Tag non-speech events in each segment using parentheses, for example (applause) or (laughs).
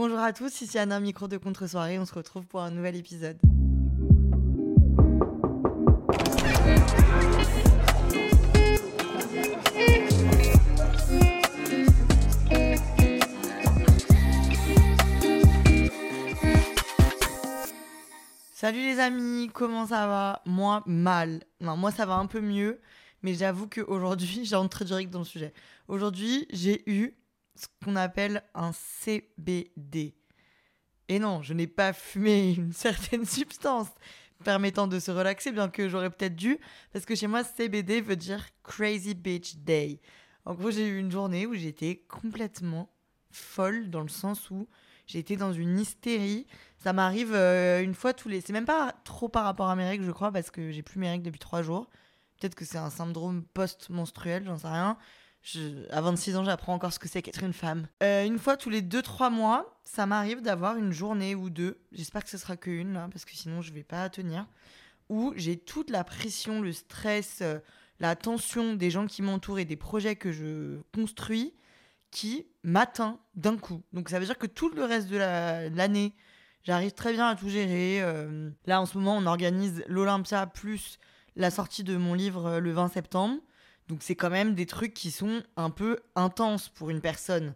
Bonjour à tous, ici Anna, micro de contre-soirée. On se retrouve pour un nouvel épisode. Salut les amis, comment ça va? Moi, mal. Non, moi ça va un peu mieux, mais j'avoue qu'aujourd'hui, (laughs) j'entre direct dans le sujet. Aujourd'hui, j'ai eu ce qu'on appelle un CBD. Et non, je n'ai pas fumé (laughs) une certaine substance permettant de se relaxer, bien que j'aurais peut-être dû, parce que chez moi, CBD veut dire Crazy Beach Day. En gros, j'ai eu une journée où j'étais complètement folle, dans le sens où j'étais dans une hystérie. Ça m'arrive euh, une fois tous les. C'est même pas trop par rapport à mes règles, je crois, parce que j'ai plus mes règles depuis trois jours. Peut-être que c'est un syndrome post-menstruel, j'en sais rien. Je... À 26 ans, j'apprends encore ce que c'est qu'être une femme. Euh, une fois tous les 2-3 mois, ça m'arrive d'avoir une journée ou deux. J'espère que ce sera qu'une, là, parce que sinon je vais pas tenir. Où j'ai toute la pression, le stress, euh, la tension des gens qui m'entourent et des projets que je construis qui m'atteint d'un coup. Donc ça veut dire que tout le reste de l'année, j'arrive très bien à tout gérer. Euh, là, en ce moment, on organise l'Olympia plus la sortie de mon livre le 20 septembre. Donc c'est quand même des trucs qui sont un peu intenses pour une personne.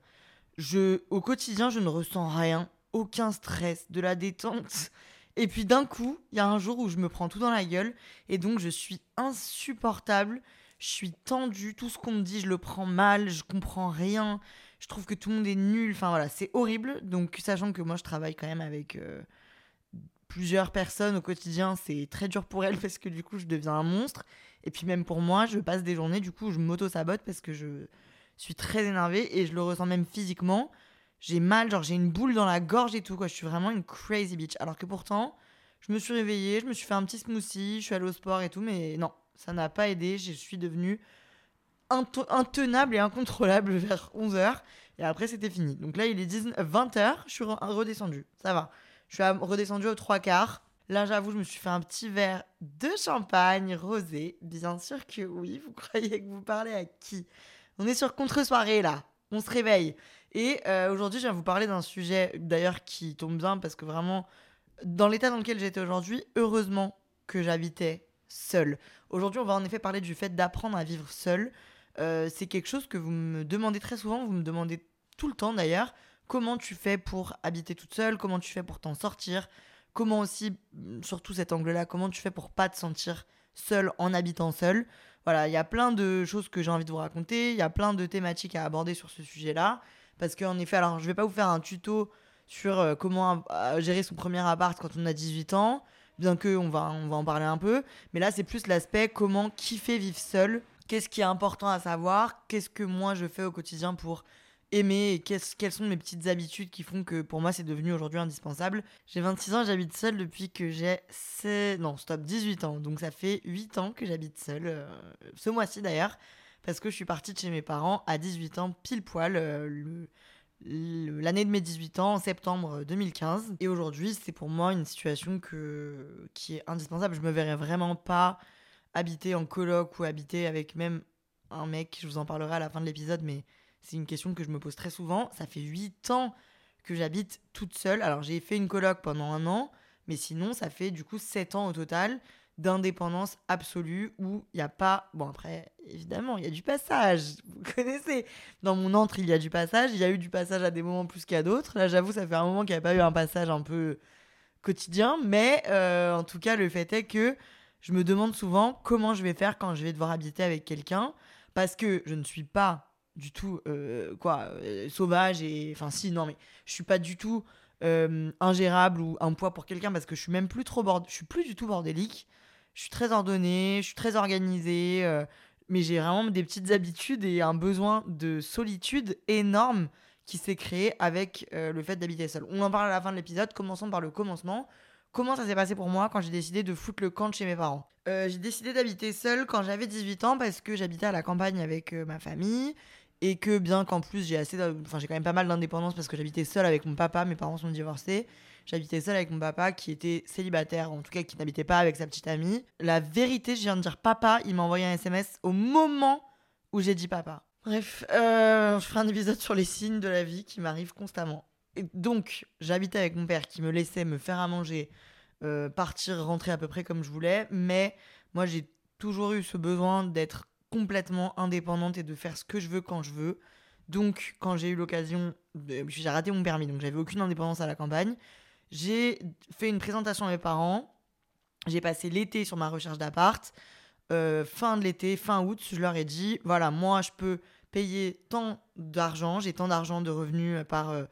Je, au quotidien, je ne ressens rien, aucun stress, de la détente. Et puis d'un coup, il y a un jour où je me prends tout dans la gueule et donc je suis insupportable je suis tendue, tout ce qu'on me dit, je le prends mal, je comprends rien, je trouve que tout le monde est nul, enfin voilà, c'est horrible. Donc, sachant que moi, je travaille quand même avec euh, plusieurs personnes au quotidien, c'est très dur pour elles (laughs) parce que du coup, je deviens un monstre. Et puis, même pour moi, je passe des journées, du coup, je m'auto-sabote parce que je suis très énervée et je le ressens même physiquement. J'ai mal, genre j'ai une boule dans la gorge et tout, quoi. Je suis vraiment une crazy bitch. Alors que pourtant, je me suis réveillée, je me suis fait un petit smoothie, je suis allée au sport et tout, mais non, ça n'a pas aidé. Je suis devenue intenable et incontrôlable (laughs) vers 11h. Et après, c'était fini. Donc là, il est 20h. Je suis redescendue. Ça va. Je suis redescendue aux trois quarts. Là, j'avoue, je me suis fait un petit verre de champagne rosé. Bien sûr que oui. (laughs) Vous croyez que vous parlez à qui? On est sur contre-soirée là. On se réveille. Et euh, aujourd'hui, je viens vous parler d'un sujet d'ailleurs qui tombe bien parce que vraiment, dans l'état dans lequel j'étais aujourd'hui, heureusement que j'habitais seul. Aujourd'hui, on va en effet parler du fait d'apprendre à vivre seul. Euh, c'est quelque chose que vous me demandez très souvent, vous me demandez tout le temps d'ailleurs. Comment tu fais pour habiter toute seule Comment tu fais pour t'en sortir Comment aussi, mm, surtout cet angle-là, comment tu fais pour pas te sentir seul en habitant seul Voilà, il y a plein de choses que j'ai envie de vous raconter. Il y a plein de thématiques à aborder sur ce sujet-là. Parce qu'en effet, alors je vais pas vous faire un tuto sur euh, comment gérer son premier appart quand on a 18 ans bien que on va, on va en parler un peu. Mais là, c'est plus l'aspect comment kiffer vivre seul. Qu'est-ce qui est important à savoir Qu'est-ce que moi je fais au quotidien pour aimer et quelles sont mes petites habitudes qui font que pour moi c'est devenu aujourd'hui indispensable. J'ai 26 ans, j'habite seule depuis que j'ai non, stop, 18 ans. Donc ça fait 8 ans que j'habite seule euh, ce mois-ci d'ailleurs parce que je suis partie de chez mes parents à 18 ans pile poil euh, l'année de mes 18 ans, en septembre 2015. Et aujourd'hui, c'est pour moi une situation que, qui est indispensable. Je me verrais vraiment pas habiter en coloc ou habiter avec même un mec, je vous en parlerai à la fin de l'épisode, mais c'est une question que je me pose très souvent. Ça fait 8 ans que j'habite toute seule. Alors j'ai fait une coloc pendant un an, mais sinon ça fait du coup 7 ans au total d'indépendance absolue où il n'y a pas. Bon, après, évidemment, il y a du passage. (laughs) Vous connaissez. Dans mon entre, il y a du passage. Il y a eu du passage à des moments plus qu'à d'autres. Là, j'avoue, ça fait un moment qu'il n'y a pas eu un passage un peu quotidien. Mais euh, en tout cas, le fait est que je me demande souvent comment je vais faire quand je vais devoir habiter avec quelqu'un. Parce que je ne suis pas du tout euh, quoi euh, sauvage et enfin si non mais je suis pas du tout ingérable ou un poids pour quelqu'un parce que je suis même plus trop bord... je suis plus du tout bordélique je suis très ordonnée, je suis très organisée. Euh, mais j'ai vraiment des petites habitudes et un besoin de solitude énorme qui s'est créé avec euh, le fait d'habiter seul. On en parle à la fin de l'épisode, commençons par le commencement. Comment ça s'est passé pour moi quand j'ai décidé de foutre le camp de chez mes parents? Euh, J'ai décidé d'habiter seul quand j'avais 18 ans parce que j'habitais à la campagne avec euh, ma famille et que bien qu'en plus j'ai assez, enfin j'ai quand même pas mal d'indépendance parce que j'habitais seul avec mon papa, mes parents sont divorcés. J'habitais seul avec mon papa qui était célibataire, en tout cas qui n'habitait pas avec sa petite amie. La vérité, je viens de dire papa, il m'a envoyé un SMS au moment où j'ai dit papa. Bref, euh, je ferai un épisode sur les signes de la vie qui m'arrivent constamment. Et donc, j'habitais avec mon père qui me laissait me faire à manger, euh, partir, rentrer à peu près comme je voulais, mais moi j'ai toujours eu ce besoin d'être complètement indépendante et de faire ce que je veux quand je veux. Donc, quand j'ai eu l'occasion, j'ai raté mon permis, donc j'avais aucune indépendance à la campagne. J'ai fait une présentation à mes parents. J'ai passé l'été sur ma recherche d'appart. Euh, fin de l'été, fin août, je leur ai dit voilà, moi, je peux payer tant d'argent, j'ai tant d'argent de revenus par. Euh,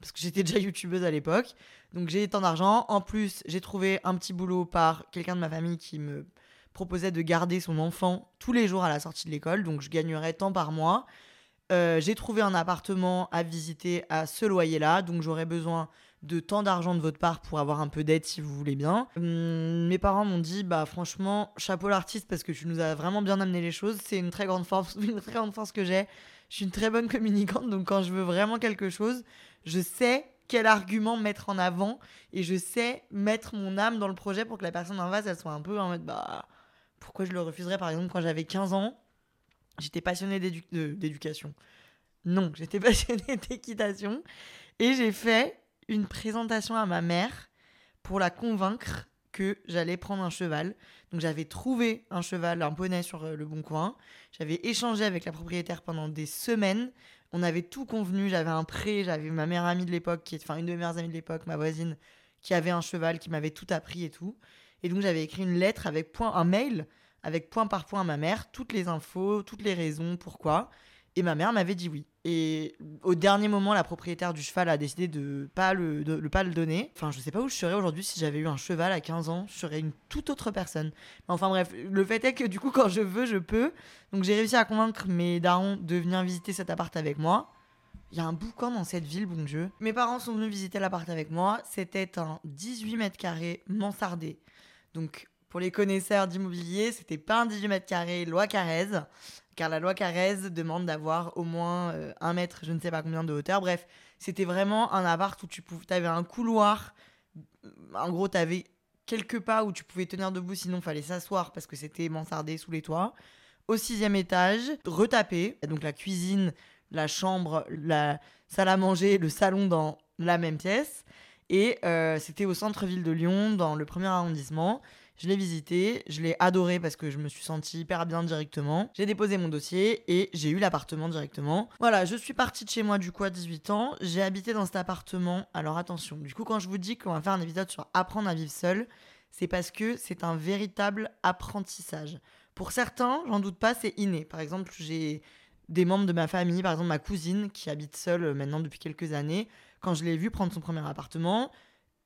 parce que j'étais déjà youtubeuse à l'époque. Donc j'ai tant d'argent. En plus, j'ai trouvé un petit boulot par quelqu'un de ma famille qui me proposait de garder son enfant tous les jours à la sortie de l'école. Donc je gagnerais tant par mois. Euh, j'ai trouvé un appartement à visiter à ce loyer-là. Donc j'aurais besoin de tant d'argent de votre part pour avoir un peu d'aide si vous voulez bien. Hum, mes parents m'ont dit bah franchement chapeau l'artiste parce que tu nous as vraiment bien amené les choses. C'est une très grande force, (laughs) une très grande force que j'ai. Je suis une très bonne communicante donc quand je veux vraiment quelque chose, je sais quel argument mettre en avant et je sais mettre mon âme dans le projet pour que la personne en face elle soit un peu en mode bah pourquoi je le refuserais par exemple quand j'avais 15 ans j'étais passionnée d'éducation non (laughs) j'étais passionnée d'équitation et j'ai fait une présentation à ma mère pour la convaincre que j'allais prendre un cheval. Donc j'avais trouvé un cheval, un poney sur euh, le bon coin. J'avais échangé avec la propriétaire pendant des semaines. On avait tout convenu. J'avais un prêt. J'avais ma meilleure amie de l'époque, qui enfin une de mes meilleures amies de l'époque, ma voisine, qui avait un cheval, qui m'avait tout appris et tout. Et donc j'avais écrit une lettre avec point, un mail avec point par point à ma mère, toutes les infos, toutes les raisons, pourquoi. Et ma mère m'avait dit oui. Et au dernier moment, la propriétaire du cheval a décidé de pas le, pas le donner. Enfin, je sais pas où je serais aujourd'hui si j'avais eu un cheval à 15 ans. Je serais une toute autre personne. Enfin bref, le fait est que du coup, quand je veux, je peux. Donc j'ai réussi à convaincre mes darons de venir visiter cet appart avec moi. Il y a un boucan dans cette ville, bon Dieu. Mes parents sont venus visiter l'appart avec moi. C'était un 18 mètres carrés mansardé. Donc pour les connaisseurs d'immobilier, c'était pas un 18 mètres carrés loi Carrez car la loi Carrez demande d'avoir au moins euh, un mètre, je ne sais pas combien de hauteur. Bref, c'était vraiment un appart où tu pouvais, avais un couloir. En gros, tu avais quelques pas où tu pouvais tenir debout, sinon fallait s'asseoir parce que c'était mansardé sous les toits. Au sixième étage, retapé, donc la cuisine, la chambre, la salle à manger, le salon dans la même pièce. Et euh, c'était au centre-ville de Lyon, dans le premier arrondissement. Je l'ai visité, je l'ai adoré parce que je me suis sentie hyper bien directement. J'ai déposé mon dossier et j'ai eu l'appartement directement. Voilà, je suis partie de chez moi du coup à 18 ans. J'ai habité dans cet appartement. Alors attention, du coup quand je vous dis qu'on va faire un épisode sur apprendre à vivre seul, c'est parce que c'est un véritable apprentissage. Pour certains, j'en doute pas, c'est inné. Par exemple, j'ai des membres de ma famille, par exemple ma cousine qui habite seule euh, maintenant depuis quelques années. Quand je l'ai vue prendre son premier appartement,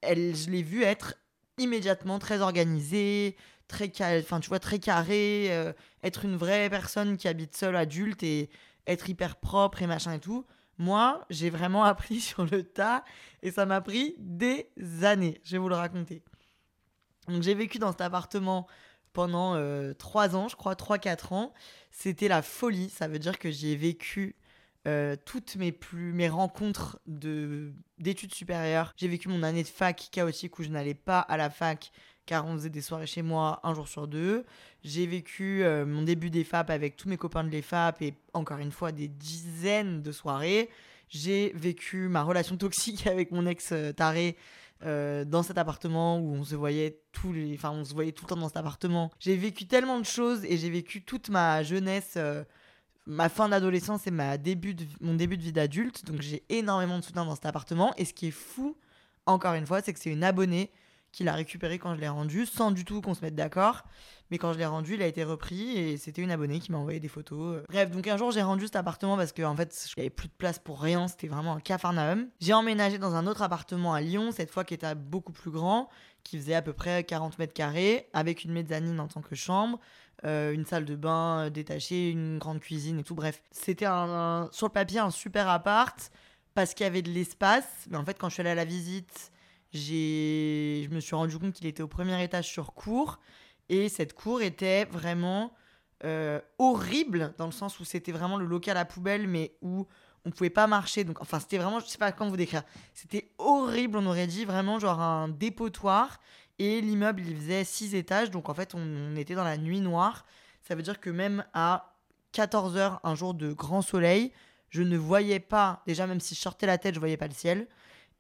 elle, je l'ai vue être immédiatement très organisé, très, enfin, tu vois, très carré, euh, être une vraie personne qui habite seule adulte et être hyper propre et machin et tout. Moi, j'ai vraiment (laughs) appris sur le tas et ça m'a pris des années, je vais vous le raconter. Donc j'ai vécu dans cet appartement pendant euh, trois 3 ans, je crois, 3-4 ans. C'était la folie, ça veut dire que j'y ai vécu euh, toutes mes plus mes rencontres de d'études supérieures. J'ai vécu mon année de fac chaotique où je n'allais pas à la fac car on faisait des soirées chez moi un jour sur deux. J'ai vécu euh, mon début des FAP avec tous mes copains de l'EFAP et encore une fois des dizaines de soirées. J'ai vécu ma relation toxique (laughs) avec mon ex euh, taré dans cet appartement où on se voyait tous les enfin on se voyait tout le temps dans cet appartement. J'ai vécu tellement de choses et j'ai vécu toute ma jeunesse ma fin d'adolescence et ma début mon début de vie d'adulte. Donc j'ai énormément de soutien dans cet appartement. Et ce qui est fou, encore une fois, c'est que c'est une abonnée qui l'a récupéré quand je l'ai rendu, sans du tout qu'on se mette d'accord. Mais quand je l'ai rendu, il a été repris et c'était une abonnée qui m'a envoyé des photos. Bref, donc un jour j'ai rendu cet appartement parce qu'en en fait, avait plus de place pour rien, c'était vraiment un cafarnaum. J'ai emménagé dans un autre appartement à Lyon, cette fois qui était beaucoup plus grand, qui faisait à peu près 40 mètres carrés, avec une mezzanine en tant que chambre, euh, une salle de bain détachée, une grande cuisine et tout. Bref, c'était un, sur le papier un super appart parce qu'il y avait de l'espace. Mais en fait, quand je suis allée à la visite, je me suis rendu compte qu'il était au premier étage sur cour. Et cette cour était vraiment euh, horrible dans le sens où c'était vraiment le local à poubelle, mais où on pouvait pas marcher. Donc, enfin, c'était vraiment, je sais pas comment vous décrire. C'était horrible. On aurait dit vraiment genre un dépotoir. Et l'immeuble, il faisait six étages. Donc, en fait, on, était dans la nuit noire. Ça veut dire que même à 14 h un jour de grand soleil, je ne voyais pas, déjà, même si je sortais la tête, je voyais pas le ciel.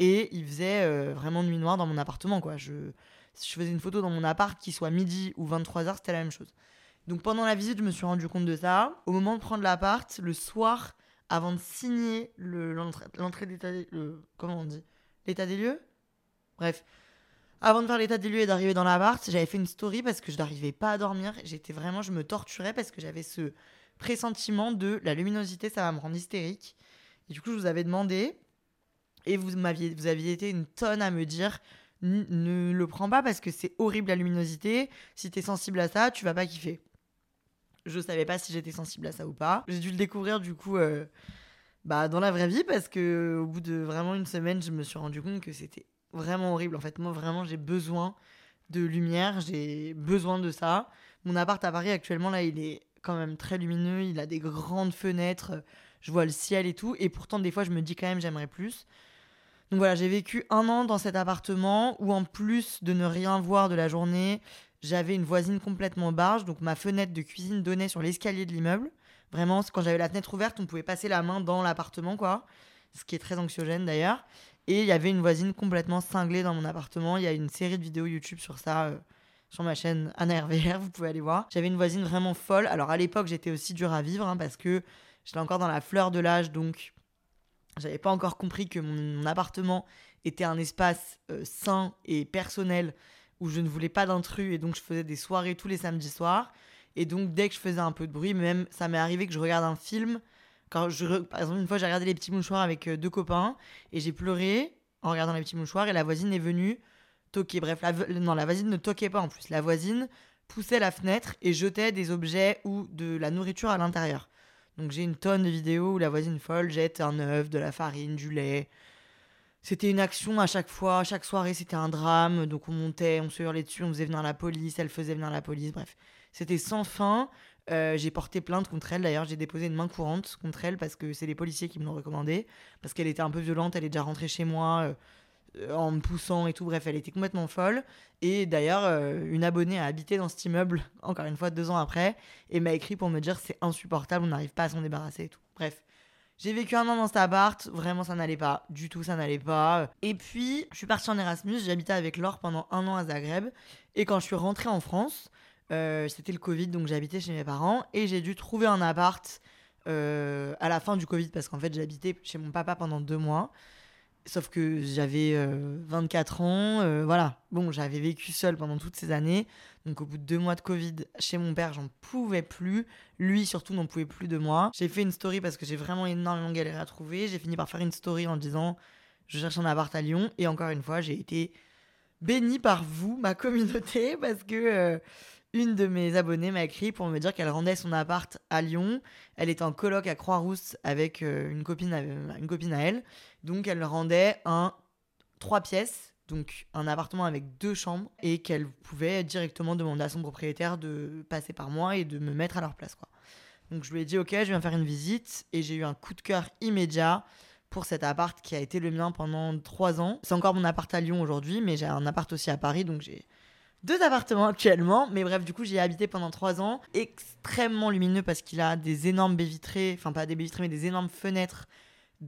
Et il faisait euh, vraiment nuit noire dans mon appartement, quoi. Je, si je faisais une photo dans mon appart, qu'il soit midi ou 23 h c'était la même chose. Donc pendant la visite, je me suis rendu compte de ça. Au moment de prendre l'appart, le soir, avant de signer l'entrée d'état le l'état des lieux? Bref avant de faire l'état des lieux et d'arriver dans l'appart j'avais fait une story parce que je n'arrivais pas à dormir. J'étais vraiment je me torturais parce que j'avais ce pressentiment de la luminosité ça va me rendre hystérique. Et du coup je vous avais demandé et vous m'aviez vous aviez été une tonne à me dire ne le prends pas parce que c'est horrible la luminosité. Si tu es sensible à ça tu vas pas kiffer. Je savais pas si j'étais sensible à ça ou pas. J'ai dû le découvrir du coup euh, bah, dans la vraie vie parce que au bout de vraiment une semaine, je me suis rendu compte que c'était vraiment horrible. En fait, moi vraiment, j'ai besoin de lumière, j'ai besoin de ça. Mon appart à Paris actuellement là, il est quand même très lumineux, il a des grandes fenêtres, je vois le ciel et tout et pourtant des fois je me dis quand même j'aimerais plus. Donc voilà, j'ai vécu un an dans cet appartement où en plus de ne rien voir de la journée, j'avais une voisine complètement barge, donc ma fenêtre de cuisine donnait sur l'escalier de l'immeuble. Vraiment, quand j'avais la fenêtre ouverte, on pouvait passer la main dans l'appartement, quoi. Ce qui est très anxiogène d'ailleurs. Et il y avait une voisine complètement cinglée dans mon appartement. Il y a une série de vidéos YouTube sur ça, euh, sur ma chaîne Anna RVR, vous pouvez aller voir. J'avais une voisine vraiment folle. Alors à l'époque, j'étais aussi dur à vivre hein, parce que j'étais encore dans la fleur de l'âge, donc j'avais pas encore compris que mon, appartement était un espace euh, sain et personnel où je ne voulais pas d'intrus et donc je faisais des soirées tous les samedis soirs. Et donc dès que je faisais un peu de bruit, même ça m'est arrivé que je regarde un film. Par exemple, une fois j'ai regardé Les Petits Mouchoirs avec euh, deux copains et j'ai pleuré en regardant Les Petits Mouchoirs et la voisine est venue toquer. Bref, la, non, la voisine ne toquait pas en plus. La voisine poussait la fenêtre et jetait des objets ou de la nourriture à l'intérieur. Donc j'ai une tonne de vidéos où la voisine folle jette un œuf, de la farine, du lait, c'était une action à chaque fois, chaque soirée c'était un drame, donc on montait, on se hurlait dessus, on faisait venir la police, elle faisait venir la police, bref. C'était sans fin. Euh, j'ai porté plainte contre elle, d'ailleurs j'ai déposé une main courante contre elle parce que c'est les policiers qui me l'ont recommandé, parce qu'elle était un peu violente, elle est déjà rentrée chez moi euh, en me poussant et tout, bref, elle était complètement folle. Et d'ailleurs, euh, une abonnée a habité dans cet immeuble, encore une fois, deux ans après, et m'a écrit pour me dire c'est insupportable, on n'arrive pas à s'en débarrasser et tout. Bref, j'ai vécu un an dans cet appart, vraiment ça n'allait pas, du tout ça n'allait pas. Et puis, je suis partie en Erasmus, j'habitais avec Laure pendant un an à Zagreb. Et quand je suis rentrée en France, euh, c'était le Covid, donc j'habitais chez mes parents. Et j'ai dû trouver un appart euh, à la fin du Covid, parce qu'en fait j'habitais chez mon papa pendant deux mois. Sauf que j'avais 24 euh, ans, voilà. Bon, j'avais vécu seule pendant toutes ces années. Donc au bout de deux mois de Covid, chez mon père, j'en pouvais plus. Lui surtout n'en pouvait plus de moi. J'ai fait une story parce que j'ai vraiment énormément galéré à trouver. J'ai fini par faire une story en disant je cherche un appart à Lyon. Et encore une fois, j'ai été bénie par vous, ma communauté, (laughs) parce que une de mes abonnées m'a écrit pour me dire qu'elle rendait son appart à Lyon. Elle était en coloc à Croix-Rousse avec euh, une, copine à, une copine à elle. Donc elle rendait un trois pièces, donc un appartement avec deux chambres, et qu'elle pouvait directement demander à son propriétaire de passer par moi et de me mettre à leur place. Donc je lui ai dit ok, je viens faire une visite, et j'ai eu un coup de cœur immédiat pour cet appart qui a été le mien pendant trois ans. C'est encore mon appart à Lyon aujourd'hui, mais j'ai un appart aussi à Paris, donc j'ai deux appartements actuellement. Mais bref, du coup, j'y ai habité pendant trois ans. Extrêmement lumineux parce qu'il a des énormes baies vitrées, enfin pas des baies vitrées, mais des énormes fenêtres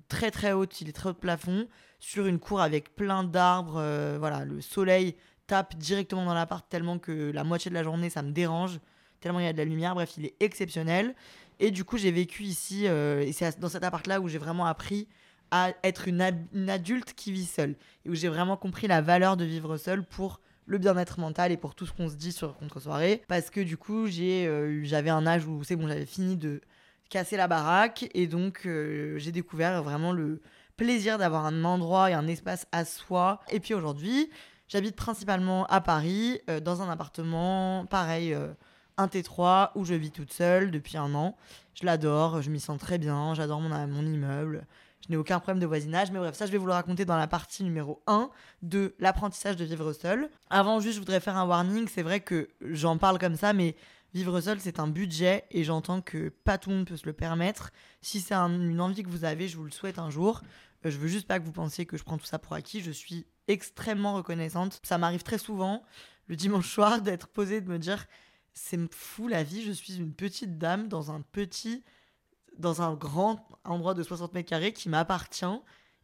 très très hautes. Il est très haut de plafond sur une cour avec plein d'arbres. Euh, voilà, le soleil tape directement dans l'appart tellement que la moitié de la journée, ça me dérange. Tellement il y a de la lumière. Bref, il est exceptionnel. Et du coup, j'ai vécu ici, euh, et c'est dans cet appart-là où j'ai vraiment appris à être une, une, adulte qui vit seule. Et où j'ai vraiment compris la valeur de vivre seule pour le bien-être mental et pour tout ce qu'on se dit sur contre-soirée. Parce que du coup, j'ai, euh, j'avais un âge où c'est bon, j'avais fini de casser la baraque et donc euh, j'ai découvert vraiment le plaisir d'avoir un endroit et un espace à soi. Et puis aujourd'hui, j'habite principalement à Paris, euh, dans un appartement pareil un T3 où je vis toute seule depuis un an. Je l'adore, je m'y sens très bien, j'adore mon, mon immeuble. Je n'ai aucun problème de voisinage, mais bref, ça je vais vous le raconter dans la partie numéro 1 de l'apprentissage de vivre seul. Avant, juste, je voudrais faire un warning. C'est vrai que j'en parle comme ça, mais vivre seul, c'est un budget et j'entends que pas tout le monde peut se le permettre. Si c'est une envie que vous avez, je vous le souhaite un jour. Euh, je veux juste pas que vous pensiez que je prends tout ça pour acquis. Je suis extrêmement reconnaissante. Ça m'arrive très souvent le dimanche soir d'être posée, de me dire c'est fou la vie, je suis une petite dame dans un petit dans un grand endroit de 60 mètres carrés qui m'appartient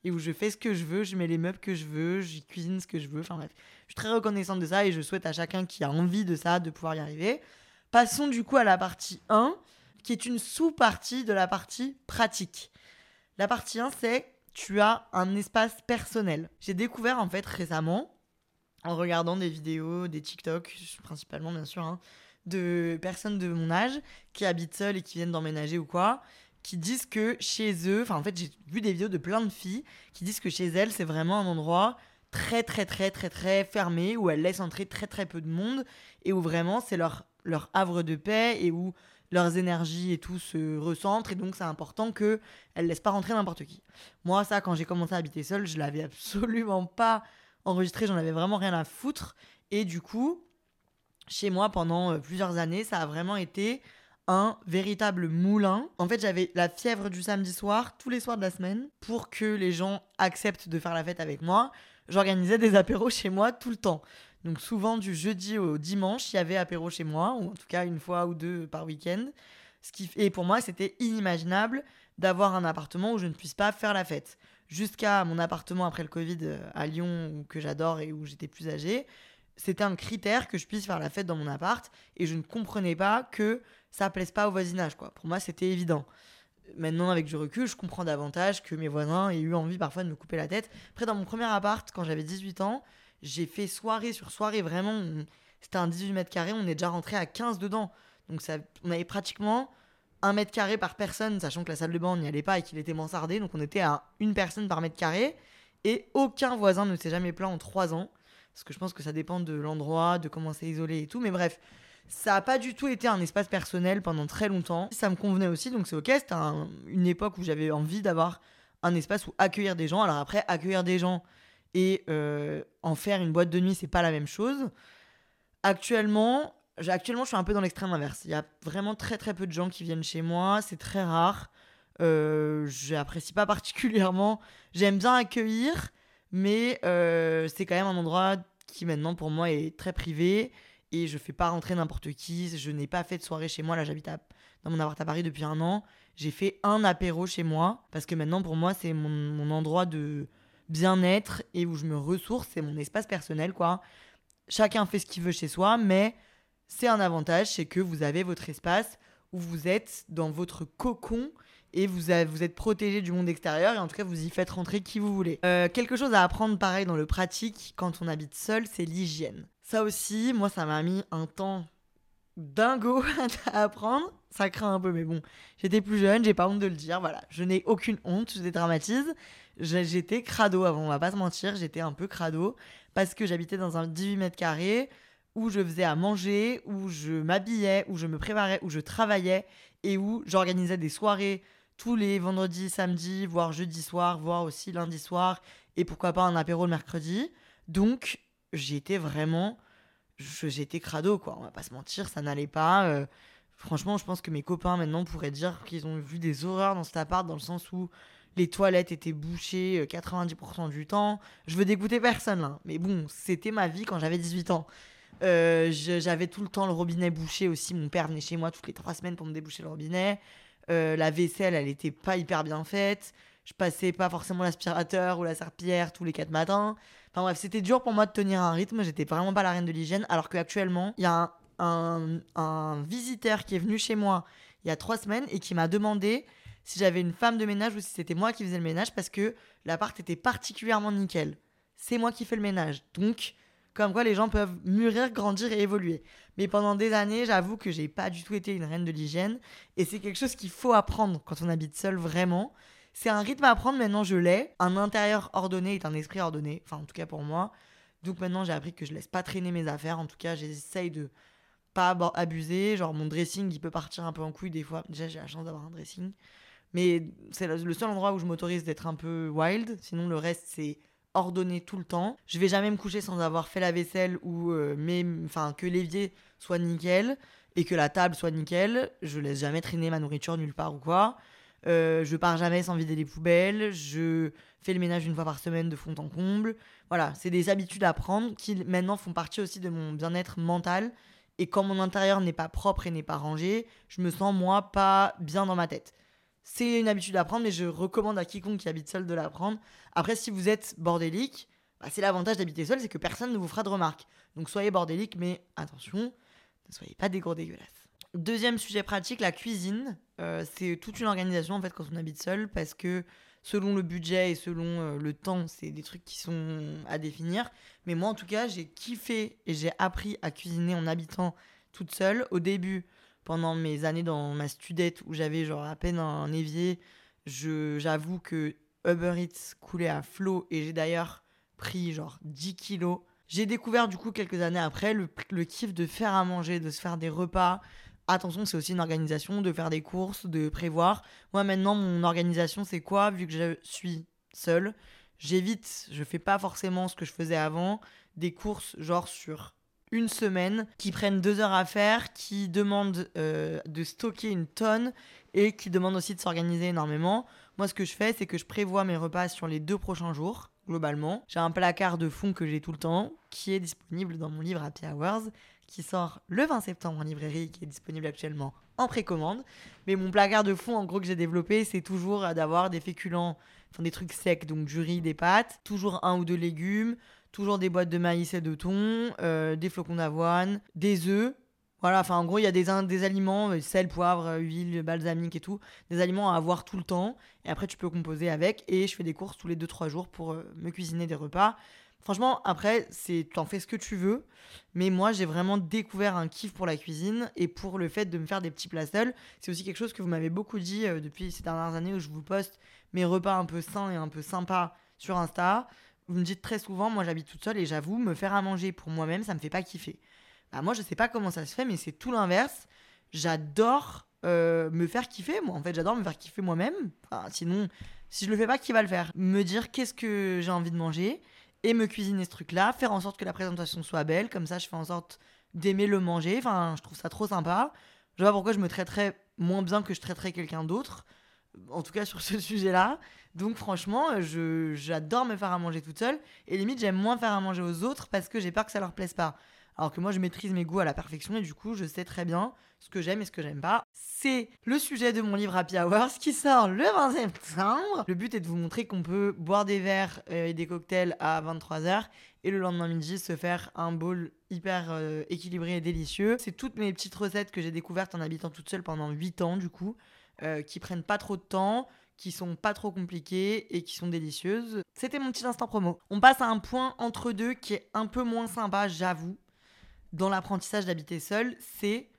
et où je fais ce que je veux, je mets les meubles que je veux, je cuisine ce que je veux. Enfin bref, je suis très reconnaissante de ça et je souhaite à chacun qui a envie de ça de pouvoir y arriver. Passons du coup à la partie 1, qui est une sous-partie de la partie pratique. La partie 1, c'est tu as un espace personnel. J'ai découvert en fait récemment, en regardant des vidéos, des TikTok, principalement bien sûr, hein, de personnes de mon âge qui habitent seules et qui viennent d'emménager ou quoi, qui disent que chez eux, enfin en fait j'ai vu des vidéos de plein de filles qui disent que chez elles c'est vraiment un endroit très très très très très fermé où elles laissent entrer très très peu de monde et où vraiment c'est leur, leur havre de paix et où leurs énergies et tout se recentrent. Et donc c'est important que elles laissent pas rentrer n'importe qui. Moi ça quand j'ai commencé à habiter seule, je l'avais (laughs) absolument pas enregistré, j'en avais vraiment rien à foutre. Et du coup chez moi pendant euh, plusieurs années. Ça a vraiment été un véritable moulin. En fait, j'avais la fièvre du samedi soir tous les soirs de la semaine pour que les gens acceptent de faire la fête avec moi. J'organisais des apéros chez moi tout le temps. Donc souvent du jeudi au dimanche, il y avait apéro chez moi, ou en tout cas une fois ou deux par week-end. Et pour moi, c'était inimaginable d'avoir un appartement où je ne puisse pas faire la fête. Jusqu'à mon appartement après le Covid euh, à Lyon, que j'adore et où j'étais plus âgée, c'était un critère que je puisse faire la fête dans mon appart et je ne comprenais pas que ça plaise pas au voisinage quoi. Pour moi, c'était évident. Maintenant, avec du recul, je comprends davantage que mes voisins aient eu envie parfois de me couper la tête. Après, dans mon premier appart, quand j'avais 18 ans, j'ai fait soirée sur soirée, vraiment. C'était un 18 mètres carrés, on est déjà rentré à 15 dedans. Donc, on avait pratiquement un mètre carré par personne, sachant que la salle de bain, n'y allait pas et qu'il était mansardé. Donc, on était à une personne par mètre carré. Et aucun voisin ne s'est jamais plaint en 3 ans. Parce que je pense que ça dépend de l'endroit, de comment c'est isolé et tout. Mais bref, ça n'a pas du tout été un espace personnel pendant très longtemps. Ça me convenait aussi, donc c'est ok. C'était une époque où j'avais envie d'avoir un espace où accueillir des gens. Alors après, accueillir des gens et euh, en faire une boîte de nuit, c'est pas la même chose. Actuellement, actuellement, je suis un peu dans l'extrême inverse. Il y a vraiment très très peu de gens qui viennent chez moi. C'est très rare. Euh, J'apprécie pas particulièrement. J'aime bien accueillir, mais euh, c'est quand même un endroit qui maintenant pour moi est très privé et je fais pas rentrer n'importe qui. Je n'ai pas fait de soirée chez moi. Là, j'habite dans mon appart à Paris depuis un an. J'ai fait un apéro chez moi parce que maintenant pour moi c'est mon, mon, endroit de bien-être et où je me ressource. C'est mon espace personnel quoi. Chacun fait ce qu'il veut chez soi, mais c'est un avantage, c'est que vous avez votre espace où vous êtes dans votre cocon et vous, êtes protégé du monde extérieur et en tout cas vous y faites rentrer qui vous voulez. Euh, quelque chose à apprendre pareil dans le pratique quand on habite seul, c'est l'hygiène. Ça aussi, moi ça m'a mis un temps dingo (laughs) à apprendre. Ça craint un peu, mais bon, j'étais plus jeune, j'ai pas honte de le dire. Voilà, je n'ai aucune honte, je dédramatise. J'étais crado avant, on va pas se mentir, j'étais un peu crado parce que j'habitais dans un 18 mètres carrés où je faisais à manger, où je m'habillais, où je me préparais, où je travaillais et où j'organisais des soirées tous les vendredis, samedis, voire jeudi soir, voire aussi lundi soir, et pourquoi pas un apéro le mercredi. Donc, j'étais vraiment. J'étais crado, quoi. On va pas se mentir, ça n'allait pas. Euh, franchement, je pense que mes copains maintenant pourraient dire qu'ils ont vu des horreurs dans cet appart, dans le sens où les toilettes étaient bouchées 90% euh, du temps. Je veux dégoûter personne, là. Mais bon, c'était ma vie quand j'avais 18 ans. Euh, j'avais tout le temps le robinet bouché aussi. Mon père venait chez moi toutes les trois semaines pour me déboucher le robinet. Euh, la vaisselle, elle était pas hyper bien faite. Je passais pas forcément l'aspirateur ou la serpillière tous les quatre matins. Enfin bref, c'était dur pour moi de tenir un rythme. J'étais vraiment pas la reine de l'hygiène. Alors qu'actuellement, il y a un, un, visiteur qui est venu chez moi il y a trois semaines et qui m'a demandé si j'avais une femme de ménage ou si c'était moi qui faisais le ménage parce que l'appart était particulièrement nickel. C'est moi qui fais le ménage. Donc, comme quoi les gens peuvent mûrir, grandir et évoluer. Mais pendant des années, j'avoue que j'ai pas du tout été une reine de l'hygiène. Et c'est quelque chose qu'il faut apprendre quand on habite seul, vraiment. C'est un rythme à apprendre, maintenant je l'ai. Un intérieur ordonné est un esprit ordonné. Enfin, en tout cas pour moi. Donc maintenant, j'ai appris que je laisse pas traîner mes affaires. En tout cas, j'essaye de pas abuser. Genre, mon dressing, il peut partir un peu en couille des fois. Déjà, j'ai la chance d'avoir un dressing. Mais c'est le seul endroit où je m'autorise d'être un peu wild. Sinon, le reste, c'est ordonné tout le temps. Je vais jamais me coucher sans avoir fait la vaisselle ou euh, même, enfin, que l'évier soit nickel et que la table soit nickel. Je laisse jamais traîner ma nourriture nulle part ou quoi. Euh, je pars jamais sans vider les poubelles. Je fais le ménage une fois par semaine de fond en comble. Voilà, c'est des habitudes à prendre qui maintenant font partie aussi de mon bien-être mental. Et quand mon intérieur n'est pas propre et n'est pas rangé, je me sens moi pas bien dans ma tête. C'est une habitude à prendre, mais je recommande à quiconque qui habite seul de la prendre. Après, si vous êtes bordélique, bah, c'est l'avantage d'habiter seul, c'est que personne ne vous fera de remarques. Donc soyez bordélique, mais attention, ne soyez pas des gros dégueulasses. Deuxième sujet pratique, la cuisine. Euh, c'est toute une organisation en fait quand on habite seul parce que selon le budget et selon euh, le temps, c'est des trucs qui sont à définir. Mais moi en tout cas, j'ai kiffé et j'ai appris à cuisiner en habitant toute seule. Au début, pendant mes années dans ma studette où j'avais genre à peine un évier, je- j'avoue que Uber Eats coulait à flot et j'ai d'ailleurs pris genre 10 kilos. J'ai découvert du coup quelques années après le, le kiff de faire à manger, de se faire des repas. Attention, c'est aussi une organisation, de faire des courses, de prévoir. Moi maintenant, mon organisation, c'est quoi? Vu que je suis seule, j'évite, je fais pas forcément ce que je faisais avant, des courses genre sur une semaine qui prennent deux heures à faire, qui demandent euh, de stocker une tonne et qui demandent aussi de s'organiser énormément. Moi, ce que je fais, c'est que je prévois mes repas sur les deux prochains jours, globalement. J'ai un placard de fond que j'ai tout le temps, qui est disponible dans mon livre Happy Hours, qui sort le 20 septembre en librairie, qui est disponible actuellement en précommande. Mais mon placard de fond, en gros, que j'ai développé, c'est toujours euh, d'avoir des féculents, enfin des trucs secs, donc du riz, des pâtes, toujours un ou deux légumes, toujours des boîtes de maïs et de thon, euh, des flocons d'avoine, des œufs. Voilà, enfin en gros, il y a des, des aliments, euh, sel, poivre, euh, huile, balsamique et tout, des aliments à avoir tout le temps. Et après, tu peux composer avec. Et je fais des courses tous les 2-3 jours pour me cuisiner des repas. Franchement, après, c'est t'en fais ce que tu veux. Mais moi, j'ai vraiment découvert un kiff pour la cuisine et pour le fait de me faire des petits plats seuls. C'est aussi quelque chose que vous m'avez beaucoup dit depuis ces dernières années où je vous poste mes repas un peu sains et un peu sympas sur Insta. Vous me dites très souvent, moi j'habite toute seule et j'avoue, me faire à manger pour moi-même, ça me fait pas kiffer. Bah, moi, je sais pas comment ça se fait, mais c'est tout l'inverse. J'adore euh, me faire kiffer, moi. En fait, j'adore me faire kiffer moi-même. Sinon, si je le fais pas, qui va le faire? Me dire qu'est-ce que j'ai envie de manger et me cuisiner ce truc-là, faire en sorte que la présentation soit belle. Comme ça, je fais en sorte d'aimer le manger. Enfin, je trouve ça trop sympa. Je pas pourquoi je me traiterais moins bien que je traiterais quelqu'un d'autre. En tout cas, sur ce sujet-là. Donc, franchement, je, j'adore me faire à manger toute seule. Et limite, j'aime moins faire à manger aux autres parce que j'ai peur que ça leur plaise pas. Alors que moi, je maîtrise mes goûts à la perfection et du coup, je sais très bien ce que j'aime et ce que j'aime pas. C'est le sujet de mon livre Happy Hours qui sort le 20 septembre. Le but est de vous montrer qu'on peut boire des verres euh, et des cocktails à 23h et le lendemain midi se faire un bowl hyper euh, équilibré et délicieux. C'est toutes mes petites recettes que j'ai découvertes en habitant toute seule pendant 8 ans du coup, euh, qui prennent pas trop de temps qui sont pas trop compliquées et qui sont délicieuses. C'était mon petit instant promo. On passe à un point entre deux qui est un peu moins sympa, j'avoue, dans l'apprentissage d'habiter seul, c'est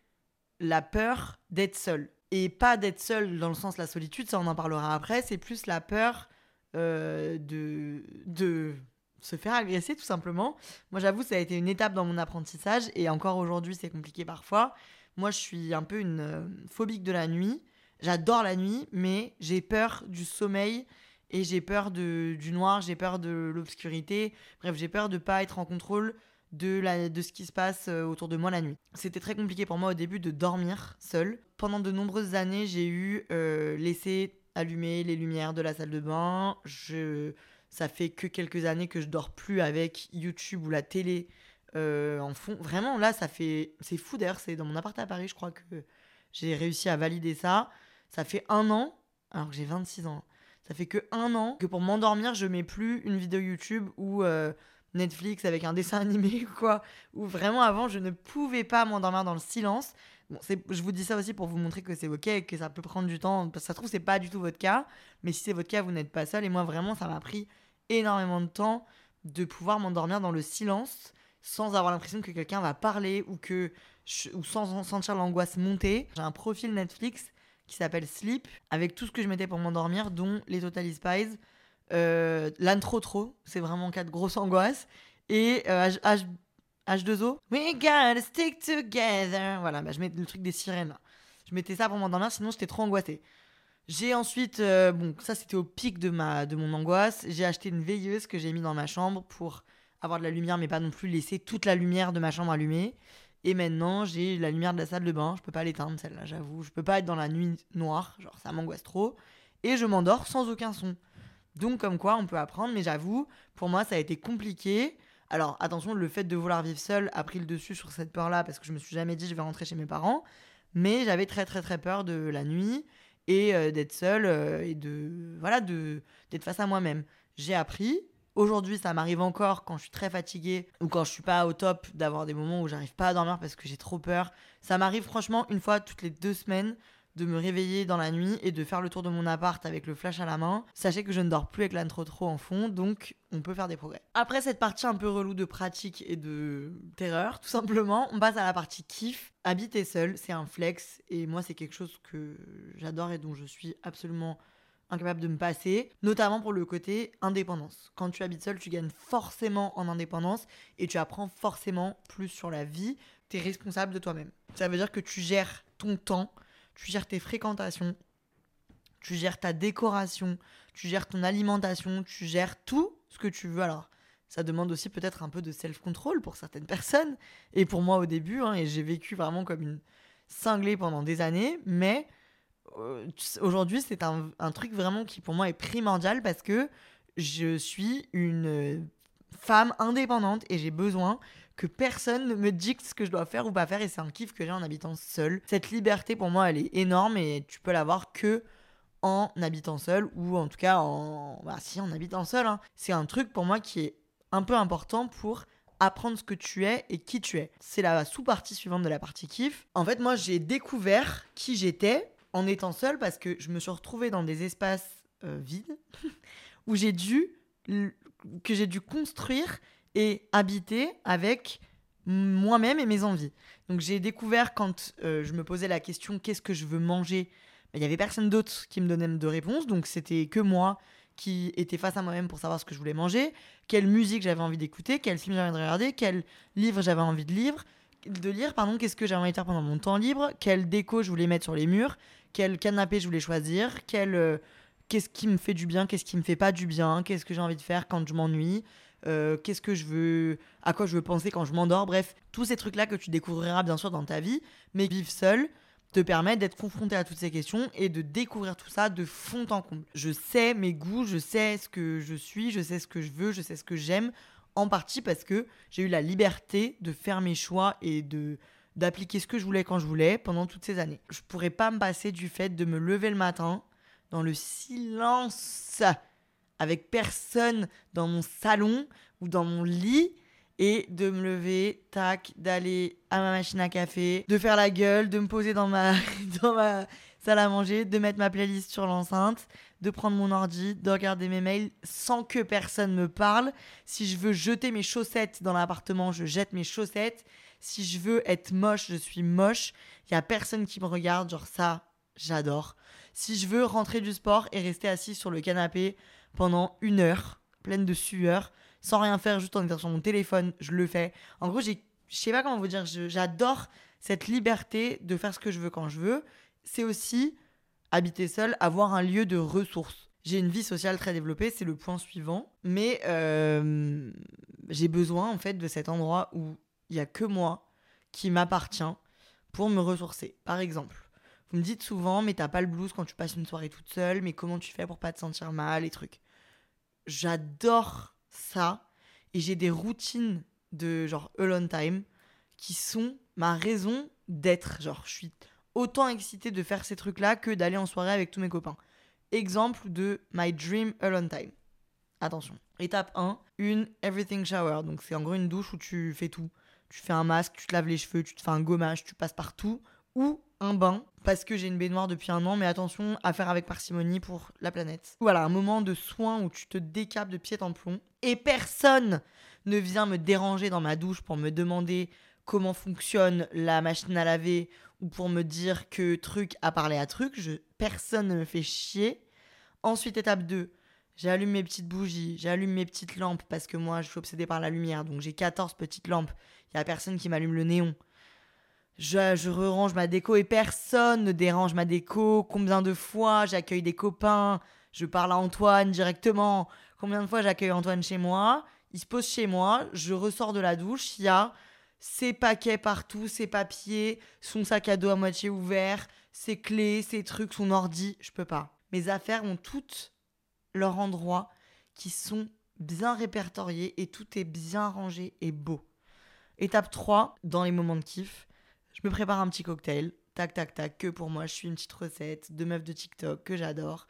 la peur d'être seul. Et pas d'être seul dans le sens la solitude, ça on en parlera après, c'est plus la peur euh, de, de se faire agresser tout simplement. Moi j'avoue, ça a été une étape dans mon apprentissage et encore aujourd'hui c'est compliqué parfois. Moi je suis un peu une euh, phobique de la nuit. J'adore la nuit, mais j'ai peur du sommeil et j'ai peur de, du noir, j'ai peur de l'obscurité. Bref, j'ai peur de pas être en contrôle de, la, de ce qui se passe euh, autour de moi la nuit. C'était très compliqué pour moi au début de dormir seul. Pendant de nombreuses années, j'ai eu euh, laissé allumer les lumières de la salle de bain. Je, ça fait que quelques années que je dors plus avec YouTube ou la télé euh, en fond. Vraiment, là, ça fait. C'est fou d'ailleurs, c'est dans mon appart à Paris, je crois que j'ai réussi à valider ça. Ça fait un an, alors que j'ai 26 ans. Ça fait que un an que pour m'endormir, je mets plus une vidéo YouTube ou euh, Netflix avec un dessin (laughs) animé ou quoi. Ou vraiment avant, je ne pouvais pas m'endormir dans le silence. Bon, je vous dis ça aussi pour vous montrer que c'est ok, que ça peut prendre du temps. Parce que ça se trouve, c'est pas du tout votre cas. Mais si c'est votre cas, vous n'êtes pas seul. Et moi, vraiment, ça m'a pris énormément de temps de pouvoir m'endormir dans le silence sans avoir l'impression que quelqu'un va parler ou que je- ou sans sentir l'angoisse monter. J'ai un profil Netflix qui s'appelle Sleep avec tout ce que je mettais pour m'endormir, dont les Totally Spies, euh, l'âne trop c'est vraiment quatre grosses angoisses, et euh, H- H- H2O. We gotta stick together. Voilà, bah, je mets le truc des sirènes. Je mettais ça pour m'endormir, sinon j'étais trop angoissée. J'ai ensuite, euh, bon, ça c'était au pic de, ma, de mon angoisse. J'ai acheté une veilleuse que j'ai mis dans ma chambre pour avoir de la lumière, mais pas non plus laisser toute la lumière de ma chambre allumée. Et maintenant, j'ai la lumière de la salle de bain. Je peux pas l'éteindre, celle-là, j'avoue. Je peux pas être dans la nuit noire. Genre, ça m'angoisse trop. Et je m'endors sans aucun son. Donc, comme quoi, on peut apprendre. Mais j'avoue, pour moi, ça a été compliqué. Alors, attention, le fait de vouloir vivre seul a pris le dessus sur cette peur-là parce que je me suis jamais dit je vais rentrer chez mes parents. Mais j'avais très, très, très peur de la nuit et euh, d'être seule euh, et de. Voilà, d'être face à moi-même. J'ai appris, Aujourd'hui, ça m'arrive encore quand je suis très fatiguée ou quand je suis pas au top d'avoir des moments où j'arrive pas à dormir parce que j'ai trop peur. Ça m'arrive franchement une fois toutes les deux semaines de me réveiller dans la nuit et de faire le tour de mon appart avec le flash à la main. Sachez que je ne dors plus avec l'intro trop en fond, donc on peut faire des progrès. Après cette partie un peu relou de pratique et de terreur, tout simplement, on passe à la partie kiff. Habiter seul, c'est un flex et moi c'est quelque chose que j'adore et dont je suis absolument incapable de me passer, notamment pour le côté indépendance. Quand tu habites seul, tu gagnes forcément en indépendance et tu apprends forcément plus sur la vie. Tu es responsable de toi-même. Ça veut dire que tu gères ton temps, tu gères tes fréquentations, tu gères ta décoration, tu gères ton alimentation, tu gères tout ce que tu veux. Alors, ça demande aussi peut-être un peu de self-control pour certaines personnes, et pour moi au début, hein, et j'ai vécu vraiment comme une cinglée pendant des années, mais aujourd'hui, c'est un, truc vraiment qui pour moi est primordial parce que je suis une femme indépendante et j'ai besoin que personne ne me dicte ce que je dois faire ou pas faire et c'est un kiff que j'ai en habitant seule. Cette liberté pour moi elle est énorme et tu peux l'avoir que en habitant seul ou en tout cas en bah si en habitant seul hein. c'est un truc pour moi qui est un peu important pour apprendre ce que tu es et qui tu es. C'est la sous-partie suivante de la partie kiff. En fait, moi, j'ai découvert qui j'étais en étant seule parce que je me suis retrouvée dans des espaces euh, vides (laughs) où j'ai dû que j'ai dû construire et habiter avec moi-même et mes envies. Donc j'ai découvert quand euh, je me posais la question qu'est-ce que je veux manger, il y avait personne d'autre qui me donnait de réponse, donc c'était que moi qui était face à moi-même pour savoir ce que je voulais manger, quelle musique j'avais envie d'écouter, quel film j'avais envie de regarder, quel livre j'avais envie de lire, de lire pardon, qu'est-ce que j'avais envie de faire pendant mon temps libre, quelle déco je voulais mettre sur les murs, quel canapé je voulais choisir, quel, euh, qu'est-ce qui me fait du bien, qu'est-ce qui me fait pas du bien, qu'est-ce que j'ai envie de faire quand je m'ennuie, euh, qu'est-ce que je veux, à quoi je veux penser quand je m'endors, bref, tous ces trucs-là que tu découvriras bien sûr dans ta vie, mais vivre seul te permet d'être confronté à toutes ces questions et de découvrir tout ça de fond en comble. Je sais mes goûts, je sais ce que je suis, je sais ce que je veux, je sais ce que j'aime, en partie parce que j'ai eu la liberté de faire mes choix et de d'appliquer ce que je voulais quand je voulais pendant toutes ces années. Je pourrais pas me passer du fait de me lever le matin dans le silence avec personne dans mon salon ou dans mon lit et de me lever, tac, d'aller à ma machine à café, de faire la gueule, de me poser dans ma, (laughs) dans ma salle à manger, de mettre ma playlist sur l'enceinte, de prendre mon ordi, de regarder mes mails sans que personne me parle. Si je veux jeter mes chaussettes dans l'appartement, je jette mes chaussettes. Si je veux être moche, je suis moche. Il y a personne qui me regarde, genre ça, j'adore. Si je veux rentrer du sport et rester assis sur le canapé pendant une heure, pleine de sueur, sans rien faire, juste en étant sur mon téléphone, je le fais. En gros, je sais pas comment vous dire, j'adore cette liberté de faire ce que je veux quand je veux. C'est aussi habiter seul, avoir un lieu de ressources. J'ai une vie sociale très développée, c'est le point suivant. Mais euh, j'ai besoin en fait de cet endroit où il n'y a que moi qui m'appartient pour me ressourcer. Par exemple, vous me dites souvent, mais t'as pas le blues quand tu passes une soirée toute seule, mais comment tu fais pour pas te sentir mal, les trucs? J'adore ça et j'ai des routines de genre alone time qui sont ma raison d'être. Genre, je suis autant excitée de faire ces trucs-là que d'aller en soirée avec tous mes copains. Exemple de my dream alone time. Attention. Étape 1, une everything shower. Donc c'est en gros une douche où tu fais tout tu fais un masque, tu te laves les cheveux, tu te fais un gommage, tu passes partout, ou un bain, parce que j'ai une baignoire depuis un an, mais attention à faire avec parcimonie pour la planète. Voilà, un moment de soin où tu te décapes de pied en plomb, et personne ne vient me déranger dans ma douche pour me demander comment fonctionne la machine à laver, ou pour me dire que truc a parlé à truc, je, personne ne me fait chier. Ensuite, étape 2, J'allume mes petites bougies, j'allume mes petites lampes parce que moi je suis obsédée par la lumière. Donc j'ai 14 petites lampes. Il y a personne qui m'allume le néon. Je, je range ma déco et personne ne dérange ma déco. Combien de fois j'accueille des copains? Je parle à Antoine directement. Combien de fois j'accueille Antoine chez moi? Il se pose chez moi, je ressors de la douche, il y a ses paquets partout, ses papiers, son sac à dos à moitié ouvert, ses clés, ses trucs, son ordi. Je peux pas. Mes affaires ont toutes leur endroit qui sont bien répertoriés et tout est bien rangé et beau. Étape 3, dans les moments de kiff, je me prépare un petit cocktail. Tac, tac, tac, que pour moi, je suis une petite recette de meuf de TikTok que j'adore.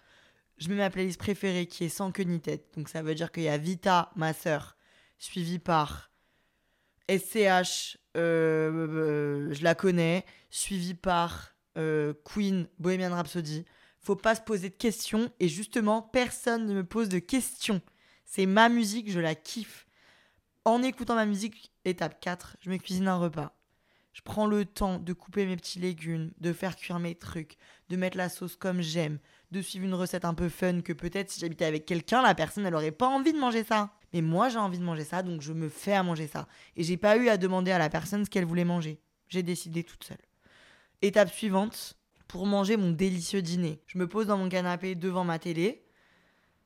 Je mets ma playlist préférée qui est sans queue ni tête. Donc ça veut dire qu'il y a Vita, ma sœur, suivie par SCH, euh, je la connais, suivie par euh, Queen, Bohemian Rhapsody. Faut pas se poser de questions et justement, personne ne me pose de questions. C'est ma musique, je la kiffe. En écoutant ma musique, étape 4, je me cuisine un repas. Je prends le temps de couper mes petits légumes, de faire cuire mes trucs, de mettre la sauce comme j'aime, de suivre une recette un peu fun que peut-être si j'habitais avec quelqu'un, la personne elle aurait pas envie de manger ça. Mais moi j'ai envie de manger ça, donc je me fais à manger ça. Et j'ai pas eu à demander à la personne ce qu'elle voulait manger. J'ai décidé toute seule. Étape suivante, pour manger mon délicieux dîner. Je me pose dans mon canapé devant ma télé.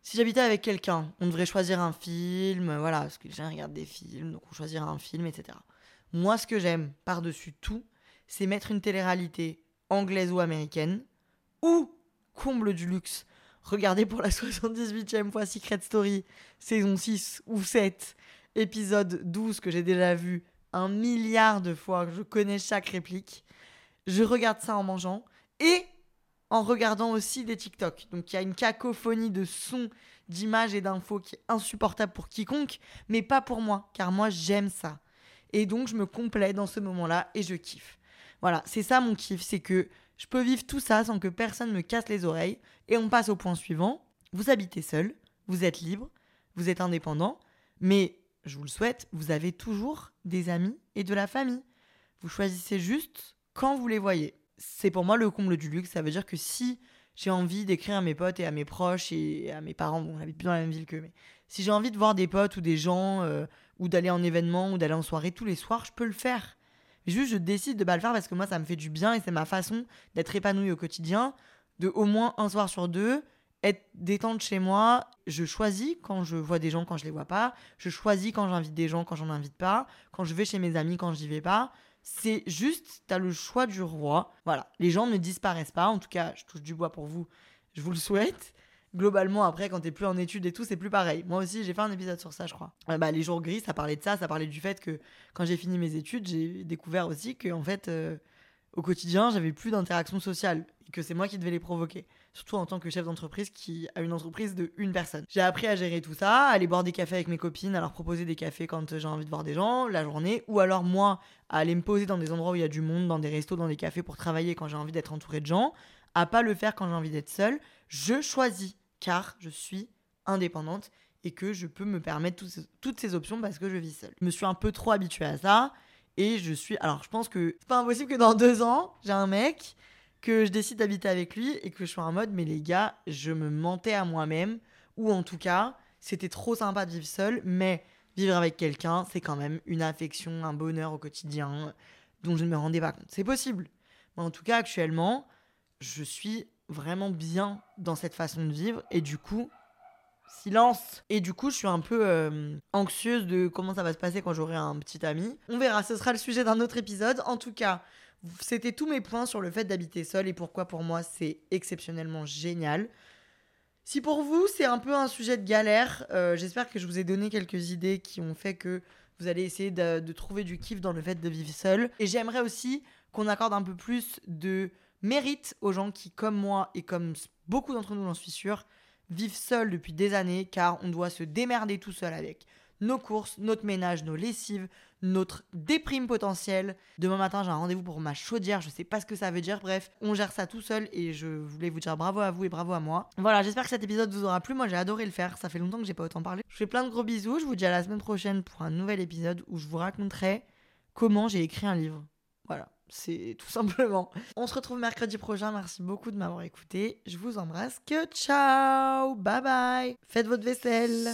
Si j'habitais avec quelqu'un, on devrait choisir un film, voilà, parce que j'ai regarde des films, donc on choisira un film, etc. Moi, ce que j'aime par-dessus tout, c'est mettre une télé-réalité anglaise ou américaine, ou, comble du luxe, regarder pour la (laughs) 78e fois Secret Story, saison 6 ou 7, épisode 12 que j'ai déjà vu un milliard de fois, que je connais chaque réplique. Je regarde ça en mangeant et en regardant aussi des TikTok. Donc il y a une cacophonie de sons, d'images et d'infos qui est insupportable pour quiconque, mais pas pour moi, car moi j'aime ça. Et donc, je me complais dans ce moment-là et je kiffe. Voilà, c'est ça mon kiff, c'est que je peux vivre tout ça sans que personne me casse les oreilles. Et on passe au point suivant. Vous habitez seul, vous êtes libre, vous êtes indépendant, mais je vous le souhaite, vous avez toujours des amis et de la famille. Vous choisissez juste quand vous les voyez. C'est pour moi le comble du luxe. Ça veut dire que si j'ai envie d'écrire à mes potes et à mes proches et à mes parents, bon, on habite plus dans la même ville qu'eux, mais si j'ai envie de voir des potes ou des gens euh, ou d'aller en événement ou d'aller en soirée tous les soirs, je peux le faire. Juste, je décide de pas le faire parce que moi, ça me fait du bien et c'est ma façon d'être épanouie au quotidien, de au moins un soir sur deux être détente chez moi. Je choisis quand je vois des gens, quand je les vois pas. Je choisis quand j'invite des gens, quand j'en invite pas. Quand je vais chez mes amis, quand j'y vais pas. C'est juste, t'as le choix du roi. Voilà, les gens ne disparaissent pas. En tout cas, je touche du bois pour vous. Je vous le souhaite globalement, après, quand t'es plus en études et tout, c'est plus pareil. Moi aussi, j'ai fait un épisode sur ça, je crois. Euh, bah, les jours gris, ça parlait de ça, ça parlait du fait que quand j'ai fini mes études, j'ai découvert aussi que, en fait, euh, au quotidien, j'avais plus d'interaction sociale et que c'est moi qui devais les provoquer. Surtout en tant que chef d'entreprise qui a une entreprise de une personne. J'ai appris à gérer tout ça, à aller boire des cafés avec mes copines, à leur proposer des cafés quand j'ai envie de voir des gens la journée, ou alors moi, à aller me poser dans des endroits où il y a du monde, dans des restos, dans des cafés pour travailler quand j'ai envie d'être entouré de gens, à pas le faire quand j'ai envie d'être seule. Je choisis car je suis indépendante et que je peux me permettre toutes ces options parce que je vis seule. Je me suis un peu trop habituée à ça et je suis. Alors, je pense que c'est pas impossible que dans deux ans, j'ai un mec, que je décide d'habiter avec lui et que je sois en mode, mais les gars, je me mentais à moi-même ou en tout cas, c'était trop sympa de vivre seule, mais vivre avec quelqu'un, c'est quand même une affection, un bonheur au quotidien dont je ne me rendais pas compte. C'est possible. Mais en tout cas, actuellement, je suis vraiment bien dans cette façon de vivre et du coup silence et du coup je suis un peu euh, anxieuse de comment ça va se passer quand j'aurai un petit ami on verra ce sera le sujet d'un autre épisode en tout cas c'était tous mes points sur le fait d'habiter seul et pourquoi pour moi c'est exceptionnellement génial. Si pour vous c'est un peu un sujet de galère euh, j'espère que je vous ai donné quelques idées qui ont fait que vous allez essayer de, de trouver du kiff dans le fait de vivre seul et j'aimerais aussi qu'on accorde un peu plus de mérite aux gens qui, comme moi et comme beaucoup d'entre nous, j'en suis sûr, vivent seuls depuis des années car on doit se démerder tout seul avec nos courses, notre ménage, nos lessives, notre déprime potentielle. Demain matin, j'ai un rendez-vous pour ma chaudière, je sais pas ce que ça veut dire. Bref, on gère ça tout seul et je voulais vous dire bravo à vous et bravo à moi. Voilà, j'espère que cet épisode vous aura plu. Moi, j'ai adoré le faire. Ça fait longtemps que j'ai pas autant parlé. Je fais plein de gros bisous. Je vous dis à la semaine prochaine pour un nouvel épisode où je vous raconterai comment j'ai écrit un livre. Voilà. c'est tout simplement. On se retrouve mercredi prochain. Merci beaucoup de m'avoir écouté. Je vous embrasse. Que ciao, bye bye. Faites votre vaisselle.